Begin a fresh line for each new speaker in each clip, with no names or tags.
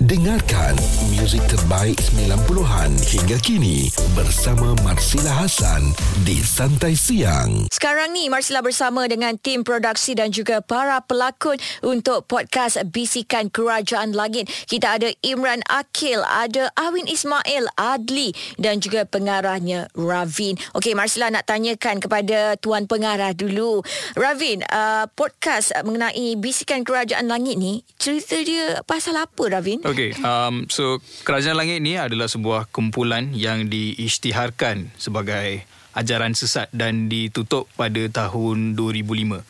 Dengarkan muzik terbaik 90-an hingga kini bersama Marsila Hasan di Santai Siang.
Sekarang ni Marsila bersama dengan tim produksi dan juga para pelakon untuk podcast Bisikan Kerajaan Langit. Kita ada Imran Akil, ada Awin Ismail Adli dan juga pengarahnya Ravin. Okey Marsila nak tanyakan kepada tuan pengarah dulu. Ravin, uh, podcast mengenai Bisikan Kerajaan Langit ni cerita dia pasal apa Ravin?
Okay, um, so Kerajaan Langit ni adalah sebuah kumpulan yang diisytiharkan sebagai ajaran sesat dan ditutup pada tahun 2005.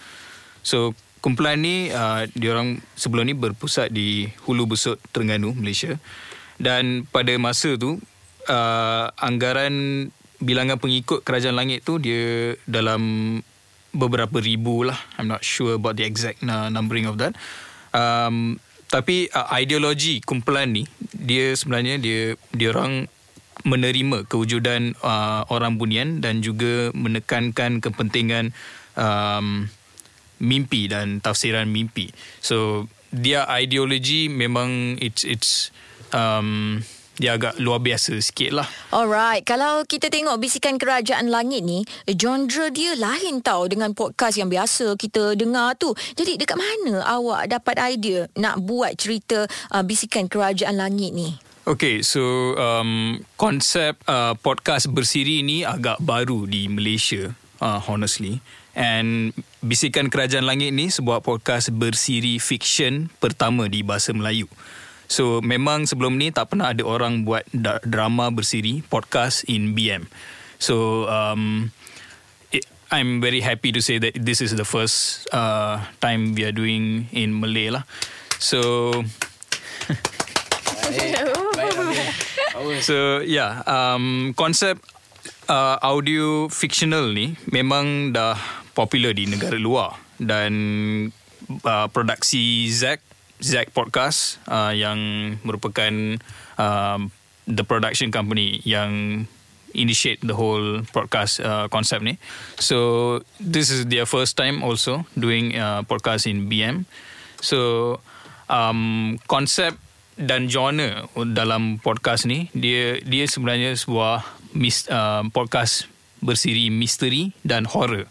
So kumpulan ni uh, diorang sebelum ni berpusat di Hulu Besut Terengganu, Malaysia. Dan pada masa tu uh, anggaran bilangan pengikut Kerajaan Langit tu dia dalam beberapa ribu lah. I'm not sure about the exact uh, numbering of that. Um, tapi uh, ideologi kumpulan ni dia sebenarnya dia dia orang menerima kewujudan uh, orang bunian dan juga menekankan kepentingan um, mimpi dan tafsiran mimpi. So dia ideologi memang it's it's um, dia agak luar biasa sikit lah.
Alright, kalau kita tengok Bisikan Kerajaan Langit ni, genre dia lain tau dengan podcast yang biasa kita dengar tu. Jadi dekat mana awak dapat idea nak buat cerita uh, Bisikan Kerajaan Langit ni?
Okay, so um, konsep uh, podcast bersiri ni agak baru di Malaysia, uh, honestly. And Bisikan Kerajaan Langit ni sebuah podcast bersiri fiction pertama di bahasa Melayu. So memang sebelum ni tak pernah ada orang buat drama bersiri podcast in BM. So um, it, I'm very happy to say that this is the first uh, time we are doing in Malay lah. So So yeah, um, konsep uh, audio fictional ni memang dah popular di negara luar dan uh, produksi Zack Zack Podcast uh, yang merupakan uh, the production company yang initiate the whole podcast uh, concept ni. So this is their first time also doing uh, podcast in BM. So um, konsep dan genre dalam podcast ni dia dia sebenarnya sebuah mis, uh, podcast bersiri misteri dan horror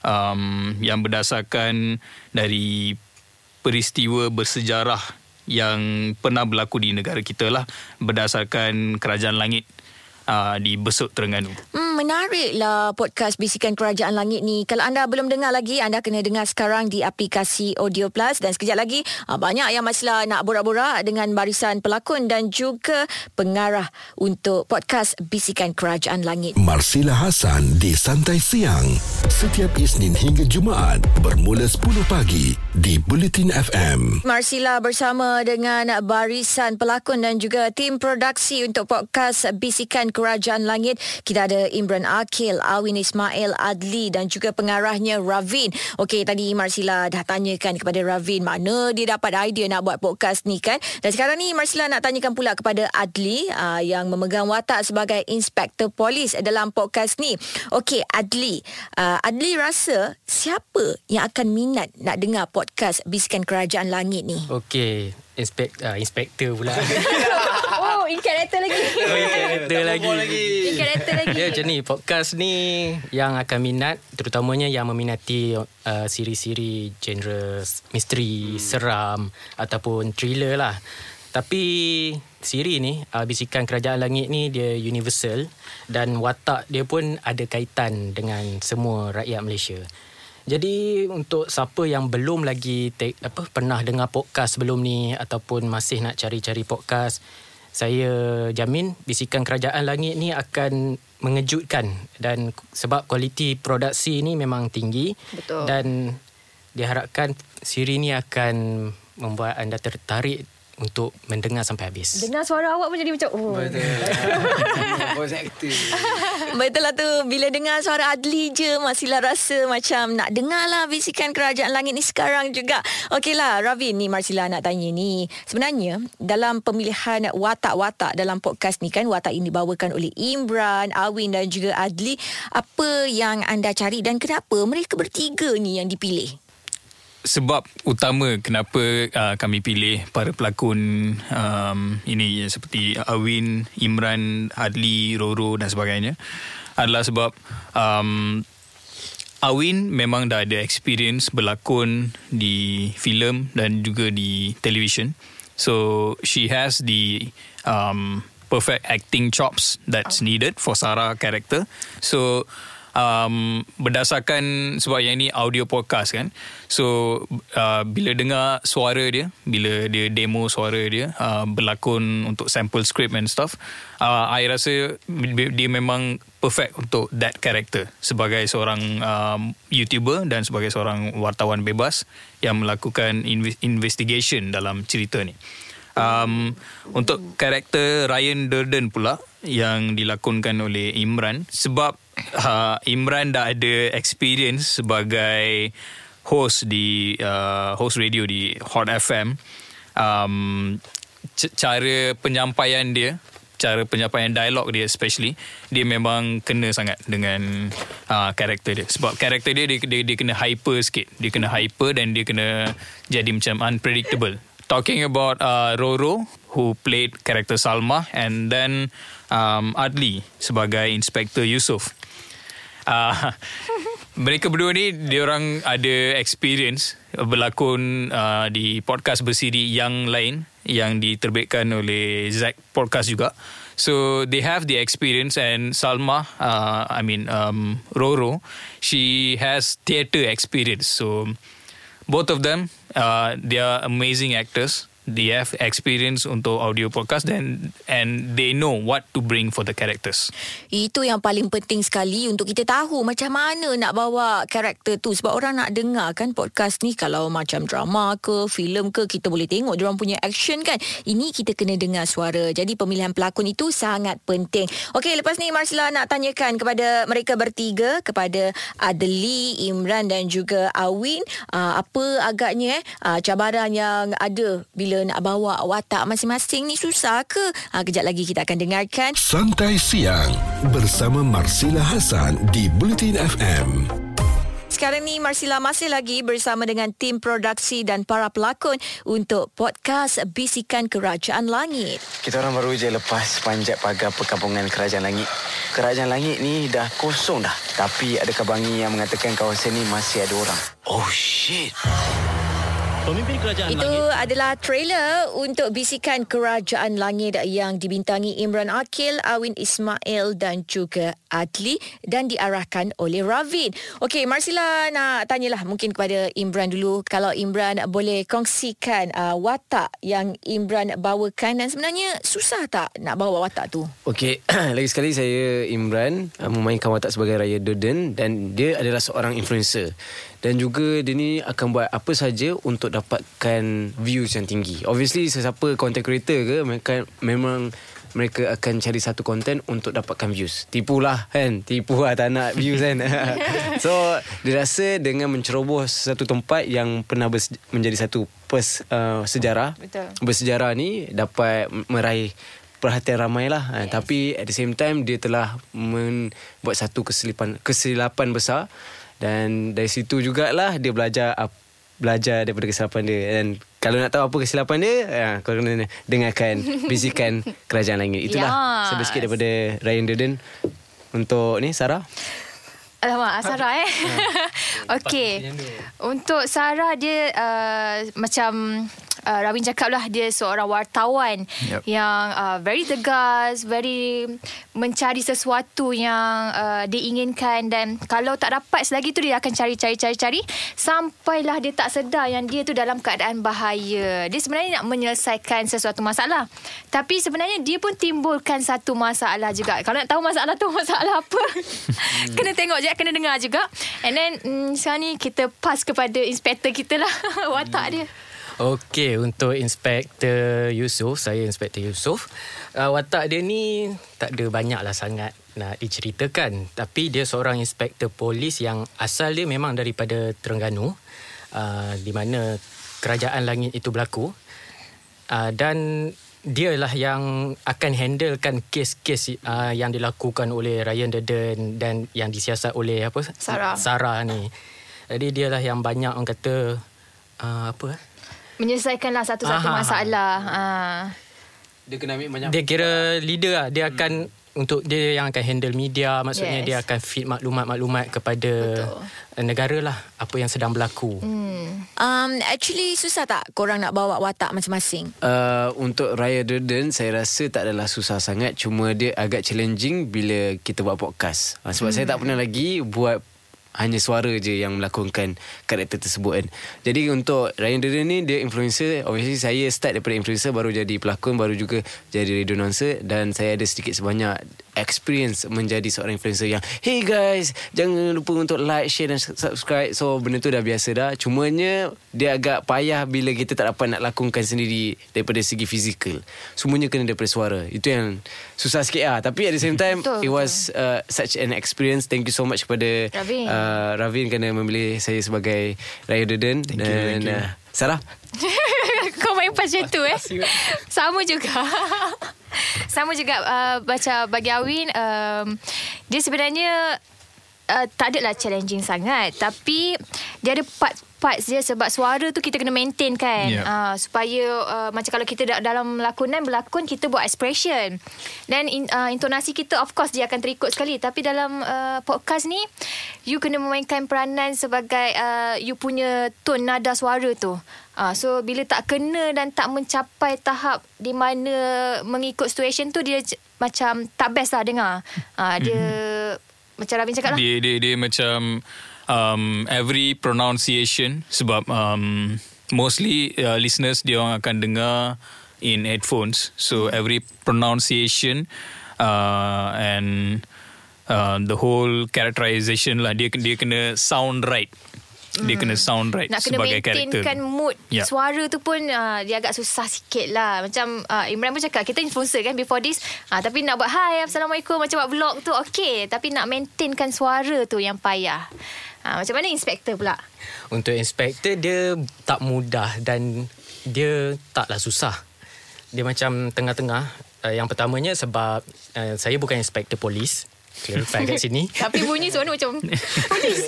um, yang berdasarkan dari peristiwa bersejarah yang pernah berlaku di negara kita lah berdasarkan kerajaan langit uh, di Besut Terengganu.
Hmm, menariklah podcast Bisikan Kerajaan Langit ni. Kalau anda belum dengar lagi, anda kena dengar sekarang di aplikasi Audio Plus dan sekejap lagi uh, banyak yang masih nak borak-borak dengan barisan pelakon dan juga pengarah untuk podcast Bisikan Kerajaan Langit.
Marsila Hasan di Santai Siang setiap Isnin hingga Jumaat bermula 10 pagi di Bulletin FM.
Marsila bersama dengan barisan pelakon dan juga tim produksi untuk podcast Bisikan Kerajaan Langit. Kita ada Imran Akil, Awin Ismail Adli dan juga pengarahnya Ravin. Okey, tadi Marsila dah tanyakan kepada Ravin mana dia dapat idea nak buat podcast ni kan. Dan sekarang ni Marsila nak tanyakan pula kepada Adli uh, yang memegang watak sebagai inspektor polis dalam podcast ni. Okey, Adli. Uh, Adli rasa siapa yang akan minat nak dengar podcast Bisikan Kerajaan Langit ni?
Okey, inspek, uh, inspektor pula.
oh, in character lagi.
Oh, in character lagi.
lagi.
In character lagi.
Ya, macam ni. Podcast ni yang akan minat, terutamanya yang meminati uh, siri-siri genre misteri, hmm. seram ataupun thriller lah. Tapi siri ni, uh, Bisikan Kerajaan Langit ni dia universal dan watak dia pun ada kaitan dengan semua rakyat Malaysia. Jadi untuk siapa yang belum lagi take, apa pernah dengar podcast sebelum ni ataupun masih nak cari-cari podcast, saya jamin bisikan kerajaan langit ni akan mengejutkan dan sebab kualiti produksi ni memang tinggi
Betul.
dan diharapkan siri ni akan membuat anda tertarik untuk mendengar sampai habis.
Dengar suara awak pun jadi macam oh.
Betul. Voice actor.
Betul lah tu Bila dengar suara Adli je Masihlah rasa macam Nak dengar lah Bisikan Kerajaan Langit ni sekarang juga Okey lah Ravin ni Marsila nak tanya ni Sebenarnya Dalam pemilihan watak-watak Dalam podcast ni kan Watak ini dibawakan oleh Imran Awin dan juga Adli Apa yang anda cari Dan kenapa mereka bertiga ni yang dipilih?
Sebab utama kenapa uh, kami pilih para pelakon um, ini yang seperti Awin, Imran, Adli, Roro dan sebagainya adalah sebab um, Awin memang dah ada experience berlakon di filem dan juga di television. So she has the um, perfect acting chops that's needed for Sarah character. So um, berdasarkan sebab yang ini audio podcast kan so uh, bila dengar suara dia bila dia demo suara dia uh, berlakon untuk sample script and stuff uh, I rasa dia memang perfect untuk that character sebagai seorang um, YouTuber dan sebagai seorang wartawan bebas yang melakukan investigation dalam cerita ni. Um, untuk karakter Ryan Durden pula yang dilakonkan oleh Imran sebab uh, Imran dah ada experience sebagai host di uh, host radio di Hot FM um, c- cara penyampaian dia cara penyampaian dialog dia especially dia memang kena sangat dengan uh, karakter dia. Sebab karakter dia dia, dia dia kena hyper sikit. Dia kena hyper dan dia kena jadi macam unpredictable. Talking about uh, Roro who played karakter Salma and then um, Adli sebagai Inspector Yusof uh, mereka berdua ni dia orang ada experience berlakon uh, di podcast bersiri yang lain yang diterbitkan oleh Zack Podcast juga. So they have the experience and Salma, uh, I mean um, Roro, she has theatre experience. So both of them, uh, they are amazing actors they have experience untuk audio podcast dan and they know what to bring for the characters.
Itu yang paling penting sekali untuk kita tahu macam mana nak bawa karakter tu sebab orang nak dengar kan podcast ni kalau macam drama ke filem ke kita boleh tengok dia orang punya action kan. Ini kita kena dengar suara. Jadi pemilihan pelakon itu sangat penting. Okey lepas ni Marsila nak tanyakan kepada mereka bertiga kepada Adli, Imran dan juga Awin uh, apa agaknya eh uh, cabaran yang ada bila bila nak bawa watak masing-masing ni susah ke? Ha, kejap lagi kita akan dengarkan.
Santai Siang bersama Marsila Hasan di Bulletin FM.
Sekarang ni Marsila masih lagi bersama dengan tim produksi dan para pelakon untuk podcast Bisikan Kerajaan Langit.
Kita orang baru je lepas panjat pagar perkampungan Kerajaan Langit. Kerajaan Langit ni dah kosong dah. Tapi ada kabangi yang mengatakan kawasan ni masih ada orang. Oh shit.
Pemimpin Kerajaan Itu Langit. Itu adalah trailer untuk bisikan Kerajaan Langit yang dibintangi Imran Akil, Awin Ismail dan juga Adli dan diarahkan oleh Ravin. Okey, Marsila nak tanyalah mungkin kepada Imran dulu. Kalau Imran boleh kongsikan uh, watak yang Imran bawakan dan sebenarnya susah tak nak bawa watak tu?
Okey, lagi sekali saya Imran uh, memainkan watak sebagai Raya Doden dan dia adalah seorang influencer dan juga dia ni akan buat apa saja untuk dapatkan views yang tinggi. Obviously sesiapa content creator ke memang mereka akan cari satu konten untuk dapatkan views. Tipulah kan. Tipu lah tak nak views kan. so, dia rasa dengan menceroboh satu tempat yang pernah menjadi satu pers, uh, sejarah. Betul. Bersejarah ni dapat meraih perhatian ramai lah. Yes. Tapi at the same time, dia telah membuat satu kesilapan, kesilapan besar dan dari situ jugalah dia belajar belajar daripada kesilapan dia dan kalau nak tahu apa kesilapan dia ya, kau kena dengarkan bisikan kerajaan langit itulah yes. sebesar sikit daripada Ryan Durden untuk ni Sarah
Alamak, Sarah eh. Okey. Untuk Sarah dia uh, macam uh, Rawin cakap lah dia seorang wartawan yep. yang uh, very tegas, very mencari sesuatu yang uh, diinginkan dan kalau tak dapat selagi tu dia akan cari-cari-cari-cari sampailah dia tak sedar yang dia tu dalam keadaan bahaya. Dia sebenarnya nak menyelesaikan sesuatu masalah. Tapi sebenarnya dia pun timbulkan satu masalah juga. Kalau nak tahu masalah tu masalah apa, kena tengok je, kena dengar juga. And then mm, sekarang ni kita pass kepada inspektor kita lah watak dia.
Okey, untuk Inspektor Yusof, saya Inspektor Yusof. Uh, watak dia ni tak ada banyak lah sangat nak diceritakan. Tapi dia seorang inspektor polis yang asal dia memang daripada Terengganu. Uh, di mana kerajaan langit itu berlaku. Uh, dan dialah yang akan handlekan kes-kes uh, yang dilakukan oleh Ryan Deden dan yang disiasat oleh apa
Sarah.
Sarah ni. Jadi dialah yang banyak orang kata uh, apa eh?
Menyelesaikanlah satu-satu
Aha.
masalah. Ah.
Dia kena ambil banyak
Dia kira leader lah. Dia akan untuk dia yang akan handle media maksudnya
Yes.
dia akan feed maklumat-maklumat kepada
Betul.
negara lah apa yang sedang berlaku.
Hmm.
Um, actually susah tak korang nak bawa watak masing-masing?
Uh, untuk Raya Durden saya rasa tak adalah susah sangat cuma dia agak challenging bila kita buat podcast. Uh, sebab hmm. saya tak pernah lagi buat hanya suara je yang melakonkan karakter tersebut kan. Jadi untuk Ryan Durden ni dia influencer. Obviously saya start daripada influencer baru jadi pelakon baru juga jadi radio announcer. Dan saya ada sedikit sebanyak experience menjadi seorang influencer yang hey guys jangan lupa untuk like share dan subscribe. So benda tu dah biasa dah. Cumanya dia agak payah bila kita tak dapat nak lakonkan sendiri daripada segi fizikal. Semuanya kena daripada suara. Itu yang susah sikit lah. Tapi at the same time
Betul,
it was uh, such an experience. Thank you so much kepada uh, Ravin kerana memilih saya sebagai Raya Deden
Thank you,
dan
thank you.
Uh, Sarah?
Kau main macam tu eh? Sama juga. Sama juga uh, Macam bagi Awin um, Dia sebenarnya uh, Tak adalah challenging sangat Tapi Dia ada part-parts dia Sebab suara tu kita kena maintain kan
Yeah.
uh, Supaya uh, Macam kalau kita da- dalam lakonan Berlakon kita buat expression Dan in, uh, intonasi kita Of course dia akan terikut sekali Tapi dalam uh, podcast ni You kena memainkan peranan Sebagai uh, You punya tone nada suara tu Ah, so bila tak kena dan tak mencapai tahap di mana mengikut situation tu dia macam tak best lah dengar. Ah, dia macam Rabin cakap lah.
Dia dia dia macam um, every pronunciation sebab um, mostly uh, listeners dia orang akan dengar in headphones. So every pronunciation uh, and uh, the whole characterization lah dia dia kena sound right. Dia kena sound right
Nak kena
sebagai
maintainkan mood
Ya.
Suara tu pun uh, Dia agak susah sikit lah Macam uh, Imran pun cakap Kita influencer kan Before this uh, Tapi nak buat Hai Assalamualaikum Macam buat vlog tu Okay Tapi nak maintainkan suara tu Yang payah uh, Macam mana inspektor pula
Untuk inspektor dia tak mudah dan dia taklah susah. Dia macam tengah-tengah. Uh, yang pertamanya sebab uh, saya bukan inspektor polis. Clarify kat sini.
Tapi bunyi suara macam Polis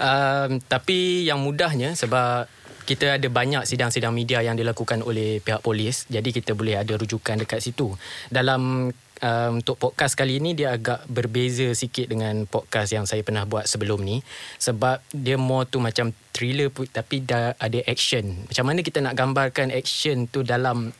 Um, tapi yang mudahnya sebab kita ada banyak sidang-sidang media yang dilakukan oleh pihak polis. Jadi kita boleh ada rujukan dekat situ. Dalam um, untuk podcast kali ini dia agak berbeza sikit dengan podcast yang saya pernah buat sebelum ni sebab dia more tu macam thriller tapi dah ada action. Macam mana kita nak gambarkan action tu dalam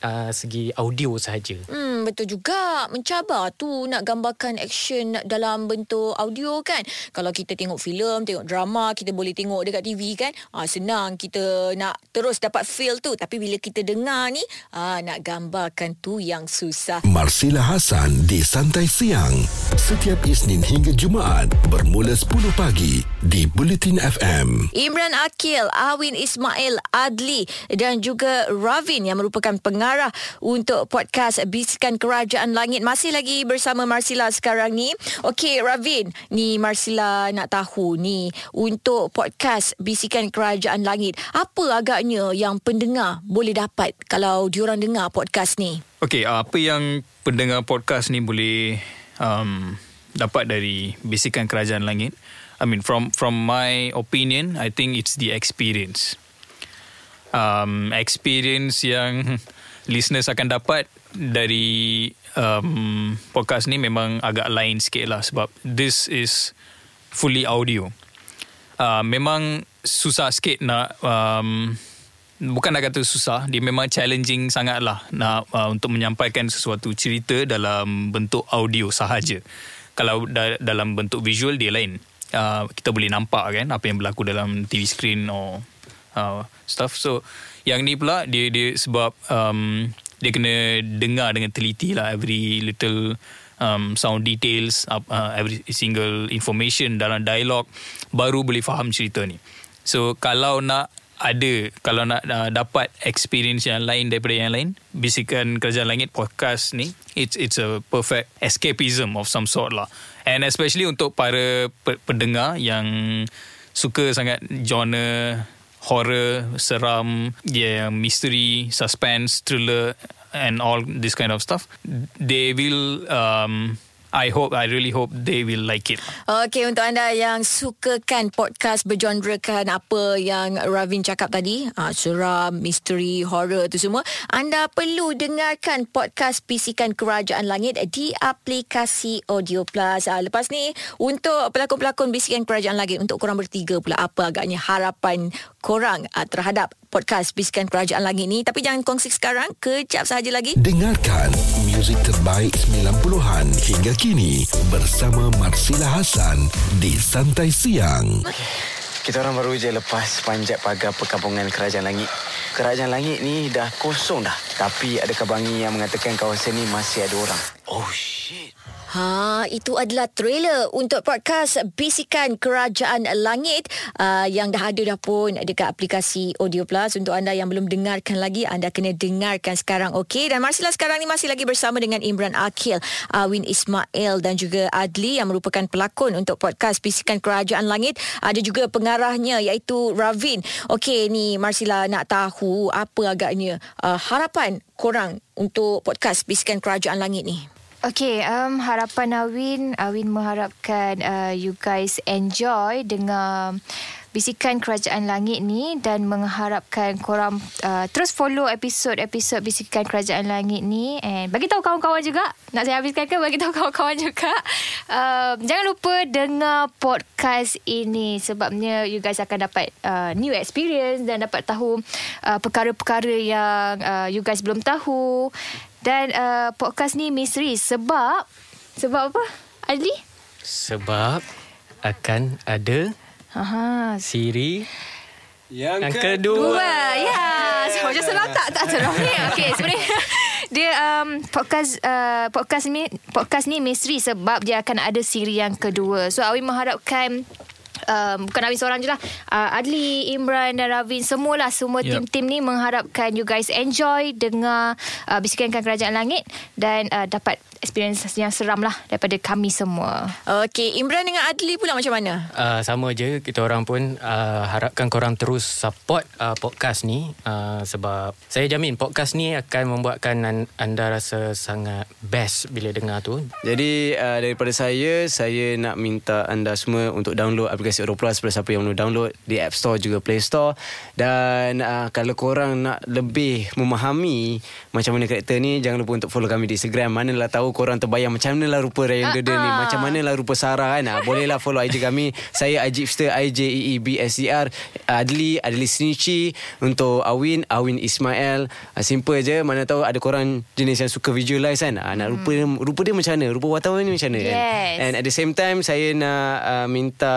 uh, segi audio sahaja.
Hmm, betul juga. Mencabar tu nak gambarkan action dalam bentuk audio kan. Kalau kita tengok filem, tengok drama, kita boleh tengok dekat TV kan. Ah, senang kita nak terus dapat feel tu. Tapi bila kita dengar ni, ah, nak gambarkan tu yang susah.
Marsila Hasan di Santai Siang. Setiap Isnin hingga Jumaat bermula 10 pagi di Bulletin FM.
Imran Akil, Awin Ismail Adli dan juga Ravin yang merupakan pengarah untuk podcast Bisikan Kerajaan Langit. Masih lagi bersama Marsila sekarang ni. Okey Ravin, ni Marsila nak tahu ni untuk podcast Bisikan Kerajaan Langit. Apa agaknya yang pendengar boleh dapat kalau diorang dengar podcast ni?
Okey, apa yang pendengar podcast ni boleh um, dapat dari bisikan kerajaan langit? I mean, from from my opinion, I think it's the experience. Um, experience yang listeners akan dapat dari um, podcast ni memang agak lain sikit lah sebab this is fully audio. Uh, memang susah sikit nak um, bukan nak kata susah dia memang challenging sangat lah nak uh, untuk menyampaikan sesuatu cerita dalam bentuk audio sahaja kalau da- dalam bentuk visual dia lain uh, kita boleh nampak kan apa yang berlaku dalam TV screen or uh, stuff. So yang ni pula dia dia sebab um, dia kena dengar dengan teliti lah every little um, sound details uh, uh, every single information dalam dialog baru boleh faham cerita ni. So kalau nak ada kalau nak uh, dapat experience yang lain daripada yang lain bisikan kerajaan langit podcast ni it's it's a perfect escapism of some sort lah. And especially untuk para pe- pendengar yang suka sangat genre horror seram yeah mystery suspense thriller and all this kind of stuff they will um, I hope, I really hope they will like it.
Okey, untuk anda yang sukakan podcast bergenrekan apa yang Ravin cakap tadi, uh, seram, misteri, horror tu semua, anda perlu dengarkan podcast Bisikan Kerajaan Langit di aplikasi Audio Plus. Uh, lepas ni, untuk pelakon-pelakon Bisikan Kerajaan Langit, untuk korang bertiga pula, apa agaknya harapan korang uh, terhadap podcast Bisikan Kerajaan Langit ni. Tapi jangan kongsi sekarang, kejap sahaja lagi.
Dengarkan muzik terbaik 90-an hingga kini bersama Marsila Hasan di Santai Siang.
Kita orang baru je lepas panjat pagar perkampungan Kerajaan Langit. Kerajaan Langit ni dah kosong dah. Tapi ada kabangi yang mengatakan kawasan ni masih ada orang. Oh shit.
Ha, itu adalah trailer untuk podcast Bisikan Kerajaan Langit uh, yang dah ada dah pun dekat aplikasi Audio Plus. Untuk anda yang belum dengarkan lagi, anda kena dengarkan sekarang, okey? Dan Marsila sekarang ni masih lagi bersama dengan Imran Akil, Awin Ismail dan juga Adli yang merupakan pelakon untuk podcast Bisikan Kerajaan Langit. Ada juga pengarahnya iaitu Ravin. Okey, ni Marsila nak tahu apa agaknya uh, harapan korang untuk podcast Bisikan Kerajaan Langit ni.
Okay, um, harapan Awin, Awin mengharapkan uh, you guys enjoy dengan bisikan kerajaan langit ni dan mengharapkan korang uh, terus follow episod-episod bisikan kerajaan langit ni. And bagi tahu kawan-kawan juga nak saya habiskan ke? Bagi tahu kawan-kawan juga. Uh, jangan lupa dengar podcast ini sebabnya you guys akan dapat uh, new experience dan dapat tahu uh, perkara-perkara yang uh, you guys belum tahu dan uh, podcast ni misteri sebab sebab apa Adli?
Sebab akan ada
Aha,
siri
Yang,
yang kedua.
Dua Ya so, Macam senang tak Tak senang ni Okay sebenarnya Dia um, Podcast uh, Podcast ni Podcast ni misteri Sebab dia akan ada siri yang kedua. So Awi mengharapkan Um, bukan Ravin seorang je lah uh, Adli, Imran dan Ravin Semualah Semua
Yep.
tim-tim ni Mengharapkan you guys enjoy Dengar uh, Bisikan Kerajaan Langit Dan uh, dapat Experience yang seram lah Daripada kami semua.
Okey, Imran dengan Adli pula macam mana?
Uh, sama je. Kita orang pun uh, harapkan korang terus support uh, podcast ni. Uh, sebab saya jamin podcast ni akan membuatkan an- anda rasa sangat best bila dengar tu.
Jadi uh, daripada saya Saya nak minta anda semua Untuk download aplikasi Auto Plus Pada siapa yang belum download Di App Store juga Play Store. Dan uh, Kalau korang nak lebih Memahami Macam mana karakter ni Jangan lupa untuk follow kami di Instagram. Manalah tahu korang terbayang Macam mana lah rupa Ryan Deden ni
Ah-ah.
Macam mana lah rupa Sarah kan? Uh, Bolehlah follow IG kami. Saya Ajibster E I-J-E-E-B-S-E-R Adli Adli Sinichi Untuk Awin Awin Ismail. Uh, Simple je. Mana tahu ada korang Jenis yang suka visualize kan? Uh, Nak rupa, rupa dia macam mana? Rupa wartawan ni macam mana kan?
Yes.
And at the same time Saya nak uh, minta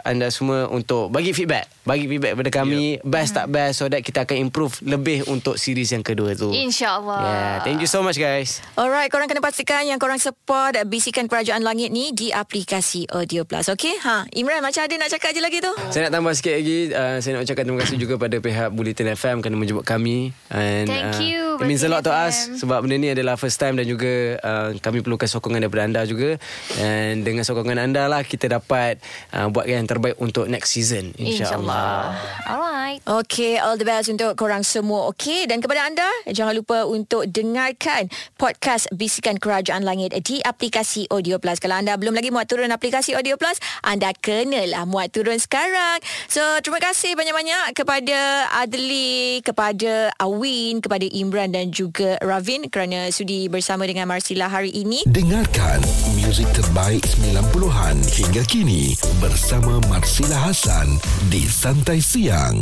Anda semua Untuk bagi feedback. Bagi feedback kepada kami. Best tak best So that kita akan improve Lebih untuk series yang kedua tu.
InsyaAllah.
Yeah, thank you so much guys.
Alright, korang kena pastikan yang korang support Bisikan Kerajaan Langit ni di aplikasi Audio Plus. Okey? Ha, Imran macam ada nak cakap je lagi tu?
Saya nak tambah sikit lagi uh, Saya nak ucapkan terima kasih juga pada pihak Bulletin FM Kerana menjemput kami And,
Thank
uh,
you,
It means a lot to
Bulletin
us
FM.
Sebab benda ni adalah first time Dan juga uh, Kami perlukan sokongan daripada anda juga And dengan sokongan anda lah Kita dapat uh, Buat yang terbaik untuk next season InsyaAllah
Alright
Okey, all the best untuk korang semua. Okey, dan kepada anda, jangan lupa untuk dengarkan podcast Bisikan Kerajaan Langit di aplikasi Audio Plus. Kalau anda belum lagi muat turun aplikasi Audio Plus, anda kenalah muat turun sekarang. So, terima kasih banyak-banyak kepada Adli, kepada Awin, kepada Imran dan juga Ravin kerana sudi bersama dengan Marsila hari ini.
Dengarkan muzik terbaik 90-an hingga kini bersama Marsila Hasan di Santai Siang.